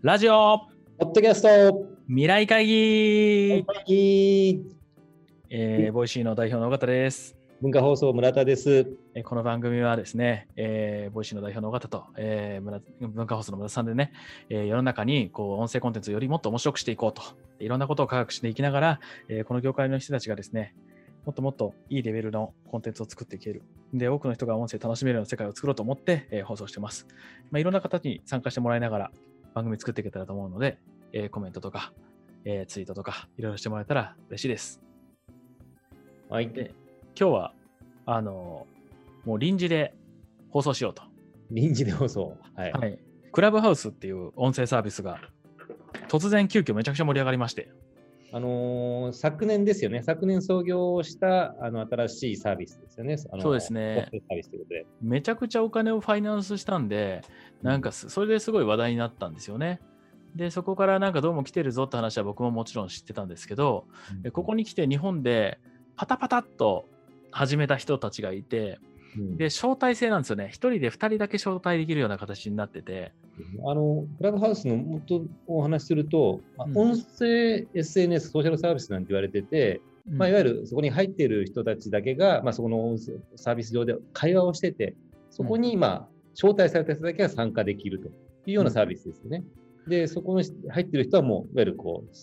ラジオポッドキャスト未来会議、はいえー Voicyの代表の尾形です。文化放送村田です。えーこの番組はですね、えー Voicyの代表の尾形と、えー村文化放送の村田さんでね、えー世の中にこう音声コンテンツをよりもっと面白くしていこうと、いろんなことを科学していきながら、えーこの業界の人たちがですね、もっともっといいレベルのコンテンツを作っていける。で、多くの人が音声楽しめるような世界を作ろうと思って、えー放送してます。まあ、いろんな形に参加してもらいながら番組作っていけたらと思うので、えーコメントとか、えーツイートとか、いろいろしてもらえたら嬉しいです。はい。で今日は、あのもう臨時で放送しようと。臨時で放送。はい。はい。クラブハウスっていう音声サービスが突然急遽めちゃくちゃ盛り上がりまして。あのー昨年ですよね。昨年創業したあの新しいサービスですよね。あのそうですね。めちゃくちゃお金をファイナンスしたんで、なんかすそれですごい話題になったんですよね。で、そこからなんかどうも来てるぞって話は僕ももちろん知ってたんですけど、えここに来て日本でパタパタっと始めた人たちがいて、うん。で、招待制なんですよね。1人で2人だけ招待できるような形になってて、あのクラブハウスの元をお話しすると、まあうん。音声 SNS、ソーシャルサービスなんて言われてて、まあ、いわゆる、るそこに入っている人たちだけが、まあ、そこのサービス上で会話をしてて、そこに、まあ、招待された人だけが参加できるというようなサービスですよね。で、そこに入っている人はもう、いわゆるこう、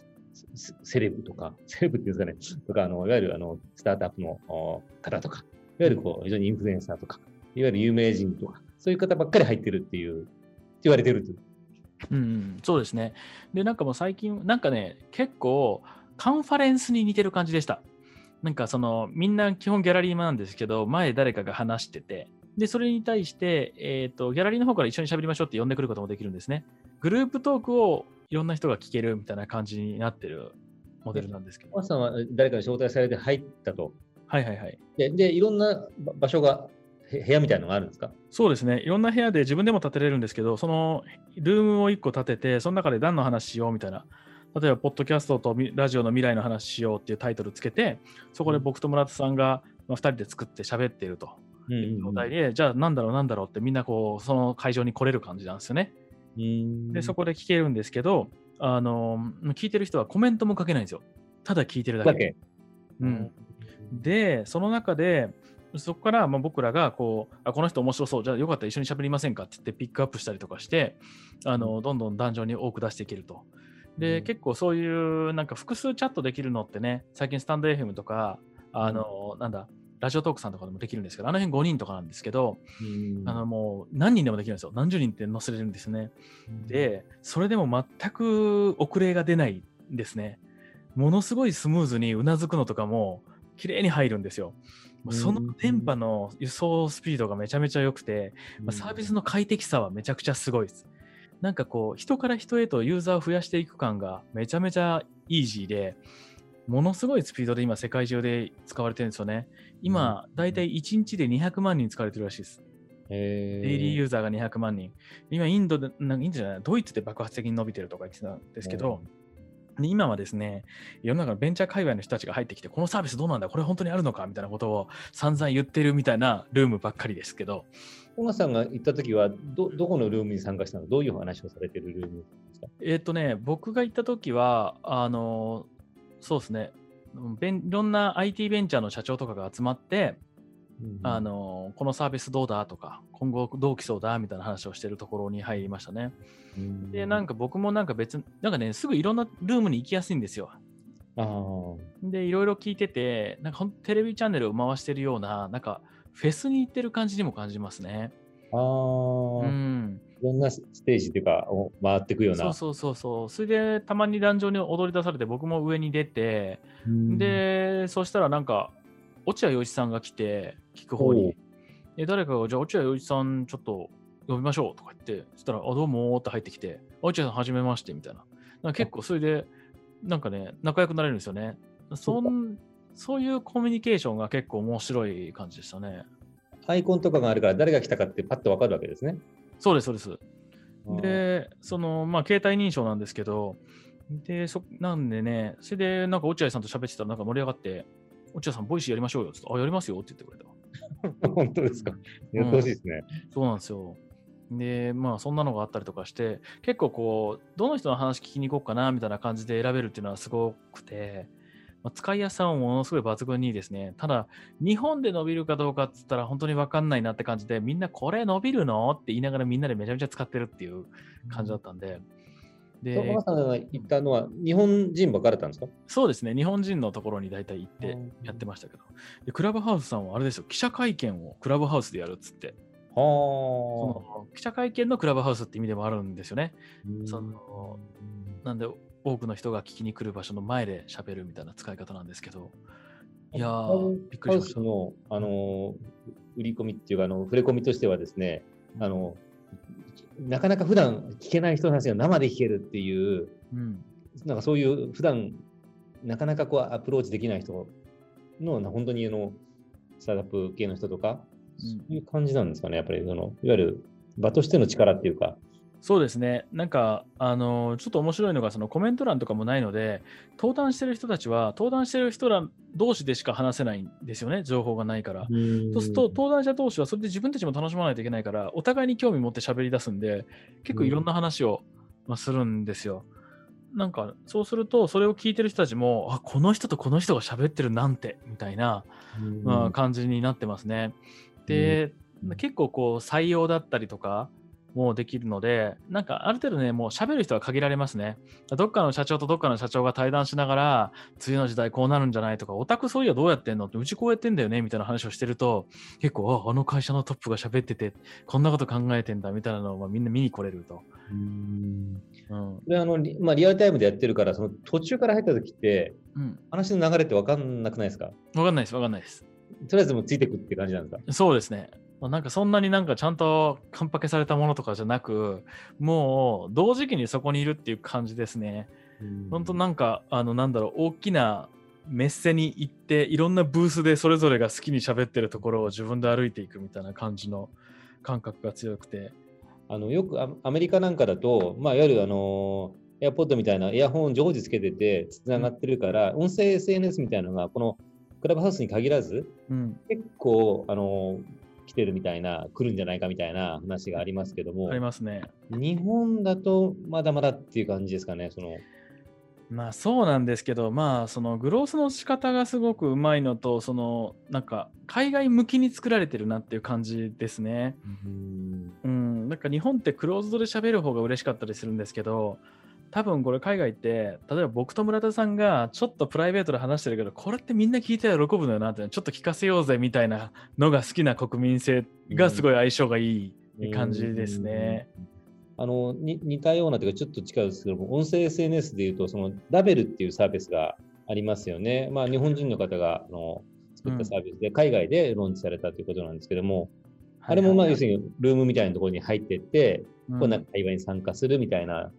セセレブとか、セレブっていうんですかね、とか、あのいわゆるあのスタートアップのお方とか、いわゆるこう非常にインフルエンサーとか、いわゆる有名人とか、そういう方ばっかり入ってるっていう、って言われてるという。うんうん、そうですね。で、なんかもう最近、なんかね、結構カンファレンスに似てる感じでした。なんかその、みんな基本ギャラリーなんですけど、前誰かが話してて、で、それに対して、えっ、と、ギャラリーの方から一緒に喋りましょうって呼んでくることもできるんですね。グループトークをいろんな人が聞けるみたいな感じになってるモデルなんですけど。マスさんは誰かに招待されて入ったと。はいはいはい。で、でいろんな場場所が、へ部屋みたいなのがあるんですか？そうですね。いろんな部屋で自分でも建てれるんですけど、そのルームを1個建てて、その中で何の話しようみたいな。例えば、ポッドキャストとみラジオの未来の話しようっていうタイトルつけて、そこで僕と村田さんが2人で作って喋ってるとうんいう状態で、じゃあなんだろうなんだろうってみんなこう、その会場に来れる感じなんですよね。で、そここで聞けるんですけど、あの、聞いてる人はコメントも書けないんですよ。ただ聞いてるだけ。だけ。うん。で、その中で、そこからまあ僕らがこうあ、この人面白そう、じゃあよかったら一緒に喋りませんか？って言ってピックアップしたりとかして、あのどんどん壇上に多く出していけると。で、うん結構そういうなんか複数チャットできるのってね、最近スタンド FM とか、あの、なんだ、ラジオトークさんとかでもできるんですけど、あの辺5人とかなんですけど、うんあのもう何人でもできるんですよ。何十人って載せれるんですね。で、それでも全く遅れが出ないんですね。ものすごいスムーズにうなずくのとかも綺麗に入るんですよ。その電波の輸送スピードがめちゃめちゃ良くて、まあ、サービスの快適さはめちゃくちゃすごいです。なんかこう、人から人へとユーザーを増やしていく感がめちゃめちゃイージーで、ものすごいスピードで今世界中で使われてるんですよね。今、だいたい1日で200万人使われてるらしいです。デデイリーユーザーが200万人。今、インドで、なんかインドじゃない、ドイツで爆発的に伸びてるとか言ってたんですけど、で今はですね、世の中のベンチャー界隈の人たちが入ってきて、このサービスどうなんだ、これ本当にあるのかみたいなことを散々言ってるみたいなルームばっかりですけど、小川さんが行った時はど、どこのルームに参加したの？どういうお話をされてるルームですか？えっ、とね、僕が行った時は、あの、そうですね、いろんな IT ベンチャーの社長とかが集まって、あ、のこのサービスどうだとか、今後どう来そうだみたいな話をしてるところに入りましたね。うんで、なんか僕もなんか別、なんかね、すぐいろんなルームに行きやすいんですよ。で、いろいろ聞いてて、なんかほんテレビチャンネルを回してるような、なんかフェスに行ってる感じにも感じますね。あー、うん。いろんなステージというか、を回っていくような。そうそうそうそう。それで、たまに壇上に踊り出されて、僕も上に出て、うん、で、そしたらなんか、落合陽一さんが来て、聞く方に。で、誰かが、じゃあ落合陽一さんちょっと呼びましょうとか言って、そしたら、あ、どうもーって入ってきて、あ落合さんはじめましてみたいな。なんか結構それで、なんかね、仲良くなれるんですよね。そんそういうコミュニケーションが結構面白い感じでしたね。アイコンとかがあるから、誰が来たかってパッとわかるわけですね。そうです、そうです。で、その、まあ、携帯認証なんですけど、で、そ、なんでね、それで、なんか落合さんと喋ってたら、なんか盛り上がって、落合さん、 Voicyやりましょうよって言って、あ、やりますよって言ってくれた。本当ですか？やってほしいですね。そうなんですよ。で、まあそんなのがあったりとかして、結構こう、どの人の話聞きに行こうかなみたいな感じで選べるっていうのはすごくて、まあ、使いやすさもものすごい抜群にいいですね。ただ、日本で伸びるかどうかっつったら本当にわかんないなって感じで、みんなこれ伸びるの？って言いながらみんなでめちゃめちゃ使ってるっていう感じだったんで。で、若さんが行ったのは、日本人ばかれたんですか？そうですね、日本人のところに大体行ってやってましたけど、でクラブハウスさんはあれですよ、記者会見をクラブハウスでやるっつって、はその記者会見のクラブハウスって意味でもあるんですよね。あ。そのなんで、多くの人が聞きに来る場所の前で喋るみたいな使い方なんですけど、いやー、びっくりしました。の、あの、売り込みっていうか、あの、触れ込みとしてはですね、あの、なかなか普段聞けない人の話が生で聞けるっていう、うん、なんかそういう普段なかなかこうアプローチできない人の、な本当にあの、スタートアップ系の人とか、そういう感じなんですかね、やっぱりその、いわゆる場としての力っていうか、そうですね、なんか、あのちょっと面白いのが、そのコメント欄とかもないので、登壇してる人たちは、登壇してる人ら同士でしか話せないんですよね、情報がないから。そうすると、登壇者同士はそれで自分たちも楽しまないといけないから、お互いに興味持って喋り出すんで、結構いろんな話を、まあ、するんですよ。なんか、そうすると、それを聞いてる人たちも、あ、この人とこの人が喋ってるなんて、みたいな、まあ、感じになってますね。で、結構こう、採用だったりとか、もできるので、なんかある程度ね、もう喋る人は限られますね。どっかの社長とどっかの社長が対談しながら、次の時代こうなるんじゃないとか、オタクそういやどうやってんの？って、うちこうやってんだよね？みたいな話をしてると、結構、ああの会社のトップが喋ってて、こんなこと考えてんだみたいなのを、まあ、みんな見に来れると。うんうん。であのリまあ、リアルタイムでやってるから、その途中から入った時って、うん。話の流れって分かんなくないですか？わかんないです、わかんないです。とりあえずもうついてくって感じなんですか？そうですね。まあなんかそんなになんかちゃんとカンパケされたものとかじゃなく、もう同時期にそこにいるっていう感じですね。本当なんか、あの、なんだろう、大きなメッセに行って、いろんなブースでそれぞれが好きに喋ってるところを自分で歩いていくみたいな感じの感覚が強くて。あのよくアアメリカなんかだと、まあ、いわゆるあの、エアポッドみたいなエアホン常時つけててつながってるから、音声 SNS みたいなのが、このクラブハウスに限らず、うん。結構、あの、来てるみたいな、来るんじゃないかみたいな話がありますけどもあり、ますね。日本だとまだまだっていう感じですかね、その、まあそうなんですけど、まあそのグロースの仕方がすごくうまいのと、そのなんか海外向きに作られてるなっていう感じですね。うん、なんか日本ってクローズドで喋る方が嬉しかったりするんですけど、多分これ海外って、例えば僕と村田さんがちょっとプライベートで話してるけど、これってみんな聞いて喜ぶのよなって、ちょっと聞かせようぜみたいなのが好きな国民性がすごい相性がいい感じですね。あのに似たようなというか、ちょっと近いですけども、音声 SNS でいうと、そのラベルっていうサービスがありますよね。まあ、日本人の方があの作ったサービスで、海外でローンチされたということなんですけども、あれもまあ要するにルームみたいなところに入ってって、うんこうなんか会話に参加するみたいな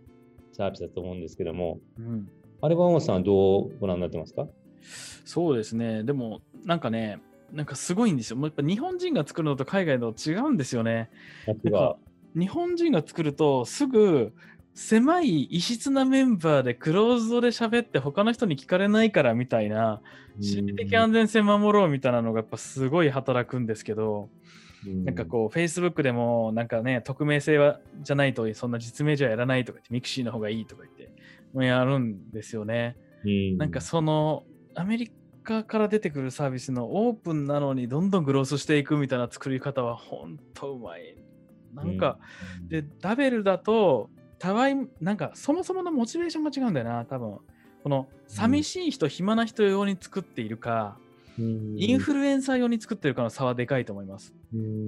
サービスだと思うんですけども、うんあれは大本さんはどうご覧になってますか？そうですね。でも、なんかね、なんかすごいんですよ。もうやっぱ日本人が作るのと海外の違うんですよね。なんか日本人が作るとすぐ狭い異質なメンバーでクローズドで喋って他の人に聞かれないからみたいな心理的安全性守ろうみたいなのがやっぱすごい働くんですけど、なんかこう Facebook でもなんかね匿名性はじゃないとそんな実名じゃやらないとか言って mixiの方がいいとか言ってもうやるんですよね。うん、なんかそのアメリカから出てくるサービスのオープンなのにどんどんグロースしていくみたいな作り方は本当うまい。なんか、で、 Dabelだと、たわい、なんかそもそものモチベーションが違うんだよな、多分。この寂しい人、暇な人用に作っているか、インフルエンサー用に作ってるかの差はでかいと思います。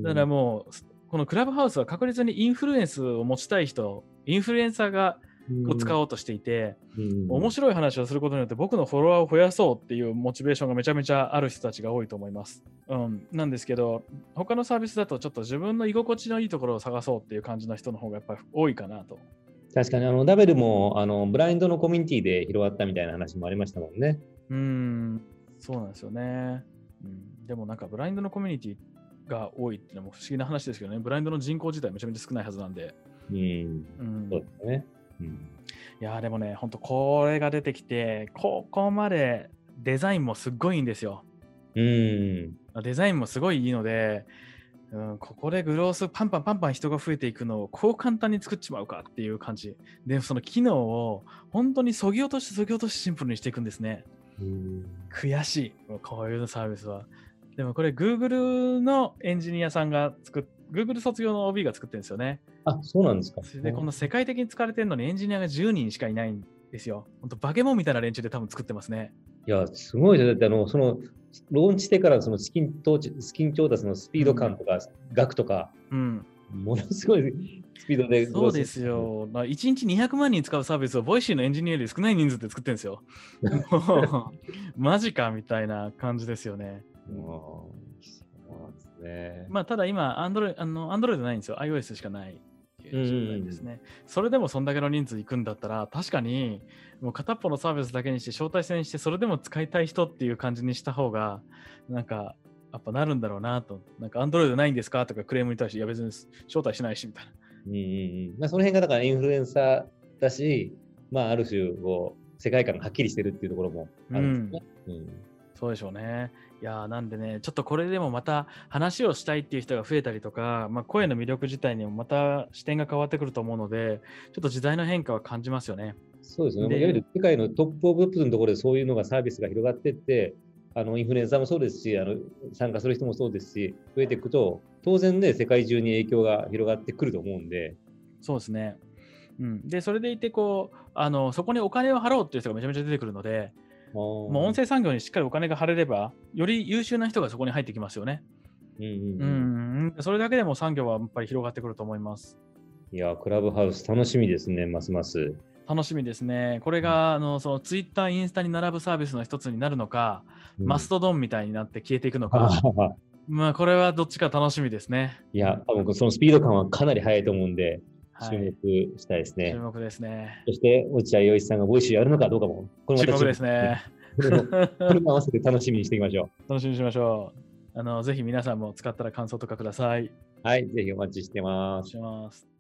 だからもう、このクラブハウスは確実にインフルエンスを持ちたい人、インフルエンサーがを使おうとしていて、面白い話をすることによって僕のフォロワーを増やそうっていうモチベーションがめちゃめちゃある人たちが多いと思います。うん、なんですけど、他のサービスだとちょっと自分の居心地のいいところを探そうっていう感じの人の方がやっぱり多いかなと。確かにあのダベルもあのブラインドのコミュニティで広がったみたいな話もありましたもんね。うん、そうなんですよね。うん、でもなんかブラインドのコミュニティが多いっていうのも不思議な話ですけどね、ブラインドの人口自体めちゃめちゃ少ないはずなんで。うん、うん、そうですね。うん、いやーでもね、本当これが出てきて、ここまでデザインもすっごいいいんですよ。うん、デザインもすごいいいので、うん、ここでグロースパンパンパンパン人が増えていくのをこう簡単に作っちまうかっていう感じ。で、その機能を本当にそぎ落としそぎ落としシンプルにしていくんですね。うん悔しい。もうこういうサービスは。でもこれ Google のエンジニアさんが作っ Google 卒業の OB が作ってるんですよね。あ、そうなんですか。でこの世界的に使われてるのにエンジニアが10人しかいないんですよ。本当バケモンみたいな連中で多分作ってますね。いや、すごいですよ。だって、あの、その、ローンチしてからその資金投資、資金調達のスピード感とか、額とか、うん。ものすごいスピードで。そうです。よ。まあ、1日200万人使うサービスを Voicyのエンジニアより少ない人数で作ってるんですよ。マジかみたいな感じですよね。うんそうですね。まあ、ただ今、Android、あの Android ないんですよ。iOS しかないですね。それでもそんだけの人数いくんだったら、確かにもう片っぽのサービスだけにして、招待制にして、それでも使いたい人っていう感じにした方が、なんか、やっぱなるんだろうなと。なんか、Android ないんですかとかクレームに対して、いや別に招待しないし、みたいな。うんうんうんまあ、その辺がだからインフルエンサーだし、まあ、ある種こう、世界観がはっきりしてるっていうところもあるんですね。うんそうでしょうね。いやーなんでね、ちょっとこれでもまた話をしたいっていう人が増えたりとか、まあ、声の魅力自体にもまた視点が変わってくると思うので、ちょっと時代の変化は感じますよね。そうですね。でいわゆる世界のトップオブトップのところでそういうのがサービスが広がっていって、あのインフルエンサーもそうですしあの、参加する人もそうですし、増えていくと、当然ね、世界中に影響が広がってくると思うんで、そうですね。うん、で、それでいてこうあの、そこにお金を払おうっていう人がめちゃめちゃ出てくるので、ももう音声産業にしっかりお金が払えれば、より優秀な人がそこに入ってきますよね。うんうんううんん、それだけでも産業はやっぱり広がってくると思います。いや、クラブハウス楽しみですね、ますます。楽しみですね。これが、あのそのツイッター、インスタに並ぶサービスの一つになるのか、 Mastodon みたいになって消えていくのあか、ー まあ、これはどっちか楽しみですね。いや、多分そのスピード感はかなり速いと思うんで、はい、注目したいですね。注目ですね。そして、落合陽一さんが Voicyやるのかどうかも、これまた注目ですね。これも合わせて楽しみにしていきましょ楽しみにしましょう。あのぜひ皆さんも使ったら感想とかください。う。はい、ぜひお待ちしてますお願い。します。